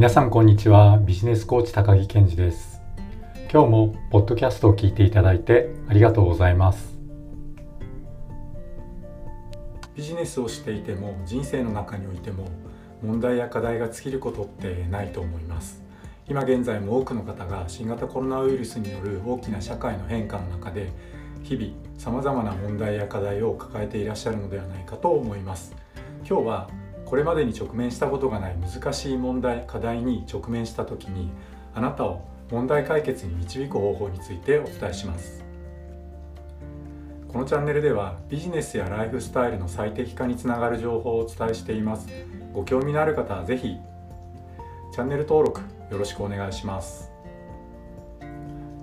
皆さんこんにちは。ビジネスコーチ高木健二です。今日もポッドキャストを聞いていただいてありがとうございます。ビジネスをしていても人生の中においても問題や課題が尽きることってないと思います。今現在も多くの方が新型コロナウイルスによる大きな社会の変化の中で日々さまざまな問題や課題を抱えていらっしゃるのではないかと思います。今日はこれまでに直面したことがない難しい問題課題に直面した時にあなたを問題解決に導く方法についてお伝えします。このチャンネルではビジネスやライフスタイルの最適化につながる情報をお伝えしています。ご興味のある方は是非チャンネル登録よろしくお願いします。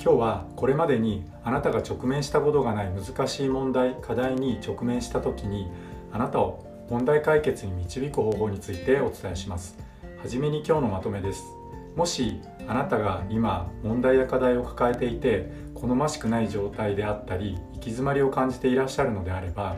今日はこれまでにあなたが直面したことがない難しい問題課題に直面した時にあなたを問題解決に導く方法についてお伝えしますはじめに今日のまとめですもしあなたが今問題や課題を抱えていて好ましくない状態であったり行き詰まりを感じていらっしゃるのであれば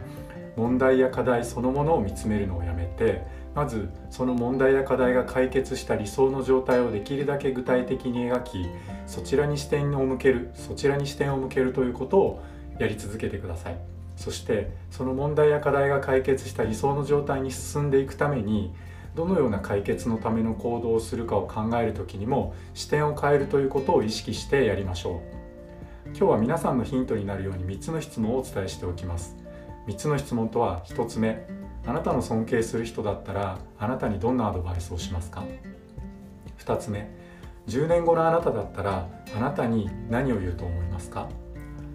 問題や課題そのものを見つめるのをやめてまずその問題や課題が解決した理想の状態をできるだけ具体的に描きそちらに視点を向けるそちらに視点を向けるということをやり続けてください。そしてその問題や課題が解決した理想の状態に進んでいくためにどのような解決のための行動をするかを考える時にも視点を変えるということを意識してやりましょう。今日は皆さんのヒントになるように3つの質問をお伝えしておきます。3つの質問とは1つ目あなたの尊敬する人だったらあなたにどんなアドバイスをしますか？2つ目10年後のあなただったらあなたに何を言うと思いますか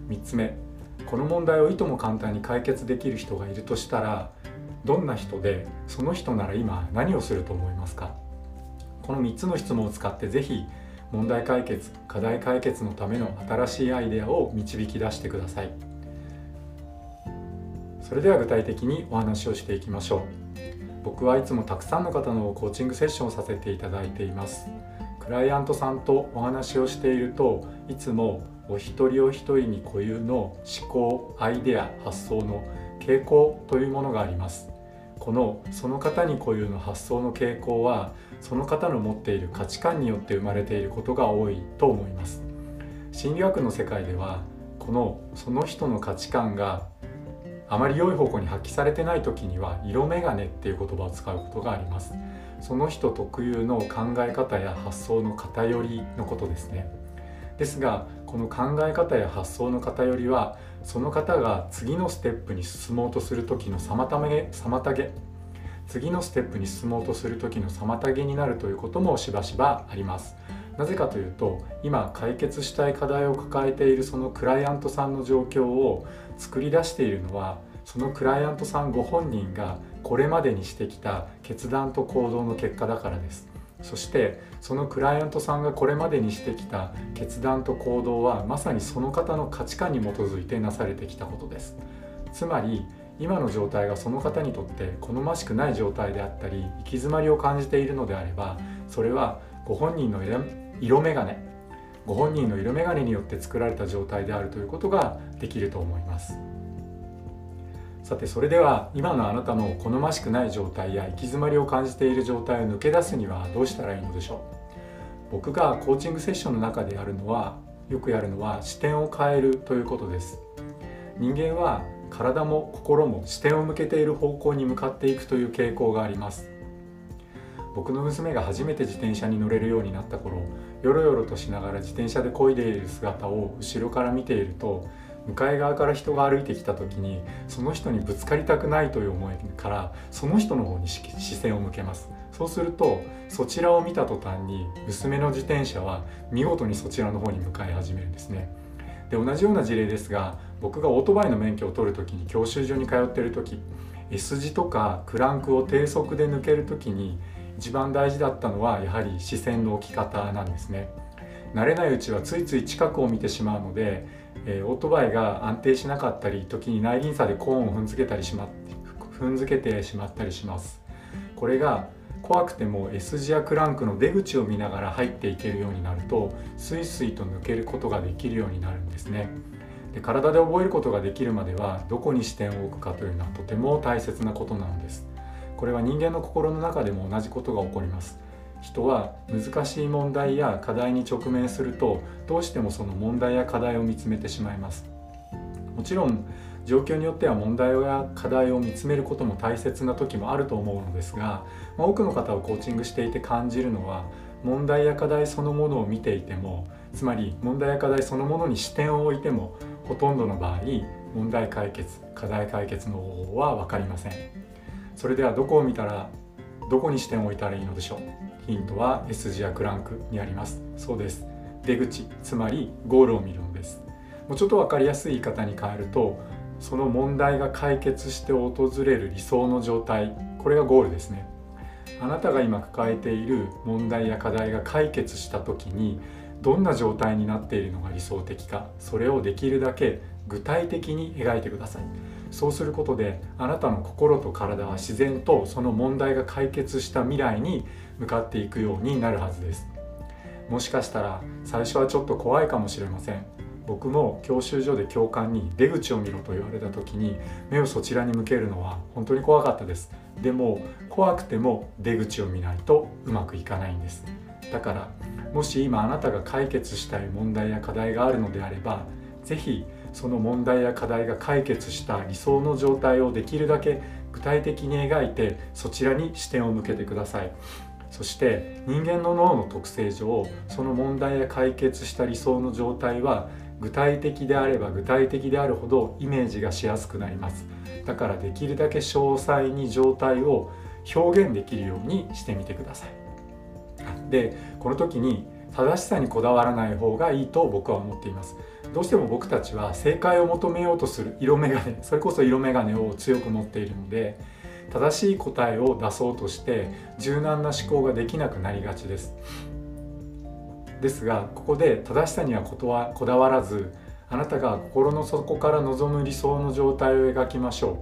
？3つ目この問題をいとも簡単に解決できる人がいるとしたらどんな人でその人なら今何をすると思いますか？この3つの質問を使って是非問題解決課題解決のための新しいアイデアを導き出してください。それでは具体的にお話をしていきましょう。僕はいつもたくさんの方のコーチングセッションをさせていただいています。クライアントさんとお話をしているといつもお一人お一人に固有の思考アイデア発想の傾向というものがあります。このその方に固有の発想の傾向はその方の持っている価値観によって生まれていることが多いと思います。心理学の世界ではこのその人の価値観があまり良い方向に発揮されてない時には色眼鏡っていう言葉を使うことがあります。その人特有の考え方や発想の偏りのことですね。ですがこの考え方や発想の偏りはその方が次のステップに進もうとする時の妨げ妨げ。次のステップに進もうとする時の妨げになるということもしばしばあります。なぜかというと今解決したい課題を抱えているそのクライアントさんの状況を作り出しているのはそのクライアントさんご本人がこれまでにしてきた決断と行動の結果だからです。そしてそのクライアントさんがこれまでにしてきた決断と行動はまさにその方の価値観に基づいてなされてきたことですつまり今の状態がその方にとって好ましくない状態であったり行き詰まりを感じているのであればそれはご本人の色眼鏡ご本人の色眼鏡によって作られた状態であるということができると思います。さてそれでは今のあなたの好ましくない状態や行き詰まりを感じている状態を抜け出すにはどうしたらいいのでしょう？僕がコーチングセッションの中でやるのはよくやるのは視点を変えるということです。人間は体も心も視点を向けている方向に向かっていくという傾向があります。僕の娘が初めて自転車に乗れるようになった頃よろよろとしながら自転車で漕いでいる姿を後ろから見ていると向かい側から人が歩いてきた時にその人にぶつかりたくないという思いからその人の方に視線を向けます。そうするとそちらを見た途端に娘の自転車は見事にそちらの方に向かい始めるんですね。で同じような事例ですが僕がオートバイの免許を取る時に教習所に通っている時 S 字とかクランクを低速で抜ける時に一番大事だったのはやはり視線の置き方なんですね。慣れないうちはついつい近くを見てしまうのでえー、オートバイが安定しなかったり時に内輪差でコーンを踏んづけたりしま踏んづけてしまったりします。これが怖くても S 字やクランクの出口を見ながら入っていけるようになるとスイスイと抜けることができるようになるんですね。で体で覚えることができるまではどこに視点を置くかというのはとても大切なことなのです。これは人間の心の中でも同じことが起こります。人は難しい問題や課題に直面するとどうしてもその問題や課題を見つめてしまいます。もちろん状況によっては問題や課題を見つめることも大切な時もあると思うのですが、まあ、多くの方をコーチングしていて感じるのは問題や課題そのものを見ていてもつまり問題や課題そのものに視点を置いてもほとんどの場合問題解決課題解決の方法は分かりません。それではどこを見たらどこに視点を置いたらいいのでしょう？ヒントは S 字やクランクにあります。そうです。出口つまりゴールを見るのです。もうちょっと分かりやすい言い方に変えるとその問題が解決して訪れる理想の状態。これがゴールですね。あなたが今抱えている問題や課題が解決した時にどんな状態になっているのが理想的かそれをできるだけ具体的に描いてください。そうすることであなたの心と体は自然とその問題が解決した未来に向かっていくようになるはずです。もしかしたら最初はちょっと怖いかもしれません。僕も教習所で教官に出口を見ろと言われた時に目をそちらに向けるのは本当に怖かったです。でも怖くても出口を見ないとうまくいかないんです。だからもし今あなたが解決したい問題や課題があるのであれば是非その問題や課題が解決した理想の状態をできるだけ具体的に描いてそちらに視点を向けてください。そして人間の脳の特性上その問題や解決した理想の状態は具体的であれば具体的であるほどイメージがしやすくなります。だからできるだけ詳細に状態を表現できるようにしてみてください。でこの時に正しさにこだわらない方がいいと僕は思っています。どうしても僕たちは正解を求めようとする色眼鏡 それこそ色眼鏡を強く持っているので正しい答えを出そうとして柔軟な思考ができなくなりがちです。ですがここで正しさにはこだわらずあなたが心の底から望む理想の状態を描きましょ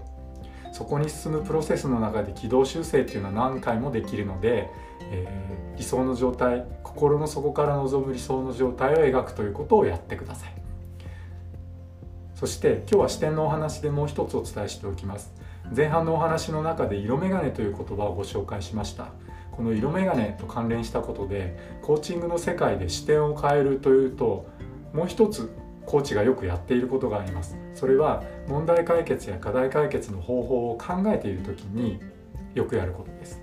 う。そこに進むプロセスの中で軌道修正っていうのは何回もできるので、えー、理想の状態心の底から望む理想の状態を描くということをやってください。そして今日は視点のお話でもう一つお伝えしておきます。前半のお話の中で色眼鏡という言葉をご紹介しました。この色眼鏡と関連したことでコーチングの世界で視点を変えるというともう一つコーチがよくやっていることがあります。それは問題解決や課題解決の方法を考えている時によくやることです。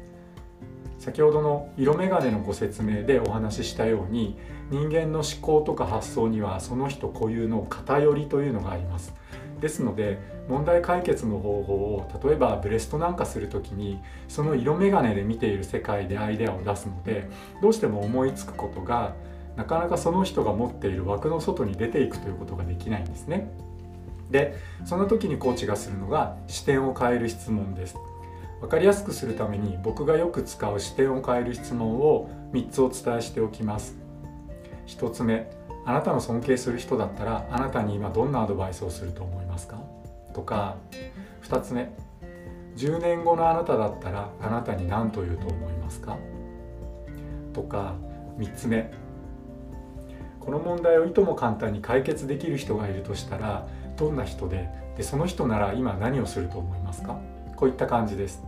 先ほどの色眼鏡のご説明でお話ししたように人間の思考とか発想にはその人固有の偏りというのがありますですので問題解決の方法を例えばブレストなんかする時にその色眼鏡で見ている世界でアイデアを出すのでどうしても思いつくことがなかなかその人が持っている枠の外に出ていくということができないんですね。でその時にコーチがするのが視点を変える質問です。分かりやすくするために僕がよく使う視点を変える質問を3つお伝えしておきます。1つ目あなたの尊敬する人だったらあなたに今どんなアドバイスをすると思いますか？とか2つ目10年後のあなただったらあなたに何と言うと思いますか？とか3つ目この問題をいとも簡単に解決できる人がいるとしたらどんな人ででその人なら今何をすると思いますか？こういった感じです。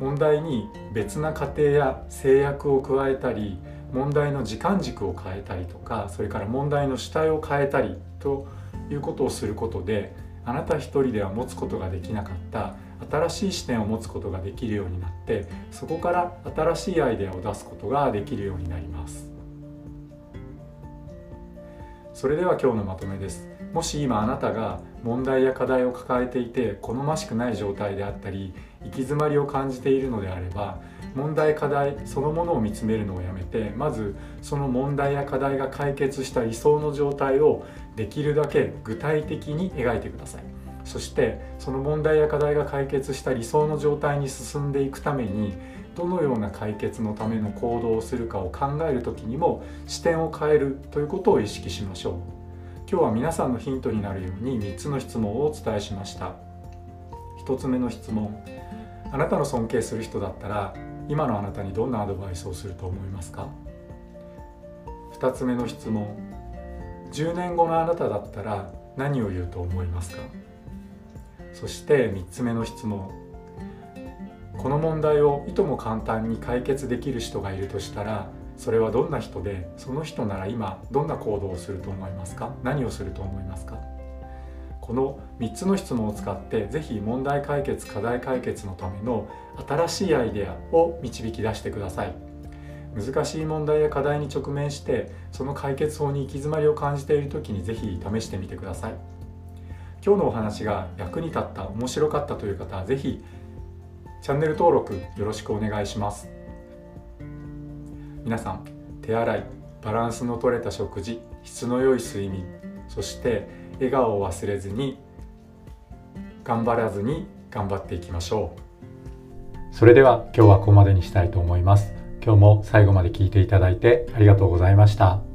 問題に別な過程や制約を加えたり問題の時間軸を変えたりとかそれから問題の主体を変えたりということをすることであなた一人では持つことができなかった新しい視点を持つことができるようになってそこから新しいアイデアを出すことができるようになります。それでは今日のまとめです。もし今あなたが問題や課題を抱えていて好ましくない状態であったり行き詰まりを感じているのであれば問題課題そのものを見つめるのをやめてまずその問題や課題が解決した理想の状態をできるだけ具体的に描いてください。そしてその問題や課題が解決した理想の状態に進んでいくためにどのような解決のための行動をするかを考える時にも視点を変えるということを意識しましょう。今日は皆さんのヒントになるように3つの質問をお伝えしました1つ目の質問あなたの尊敬する人だったら今のあなたにどんなアドバイスをすると思いますか？2つ目の質問。10年後のあなただったら何を言うと思いますか？そして3つ目の質問。この問題をいとも簡単に解決できる人がいるとしたらそれはどんな人でその人なら今どんな行動をすると思いますか？何をすると思いますか？この3つの質問を使って是非問題解決課題解決のための新しいアイデアを導き出してください。難しい問題や課題に直面してその解決法に行き詰まりを感じている時に是非試してみてください。今日のお話が役に立った面白かったという方は是非チャンネル登録よろしくお願いします。皆さん手洗いバランスの取れた食事質の良い睡眠そして笑顔を忘れずに頑張らずに頑張っていきましょうそれでは今日はここまでにしたいと思います今日も最後まで聞いていただいてありがとうございました。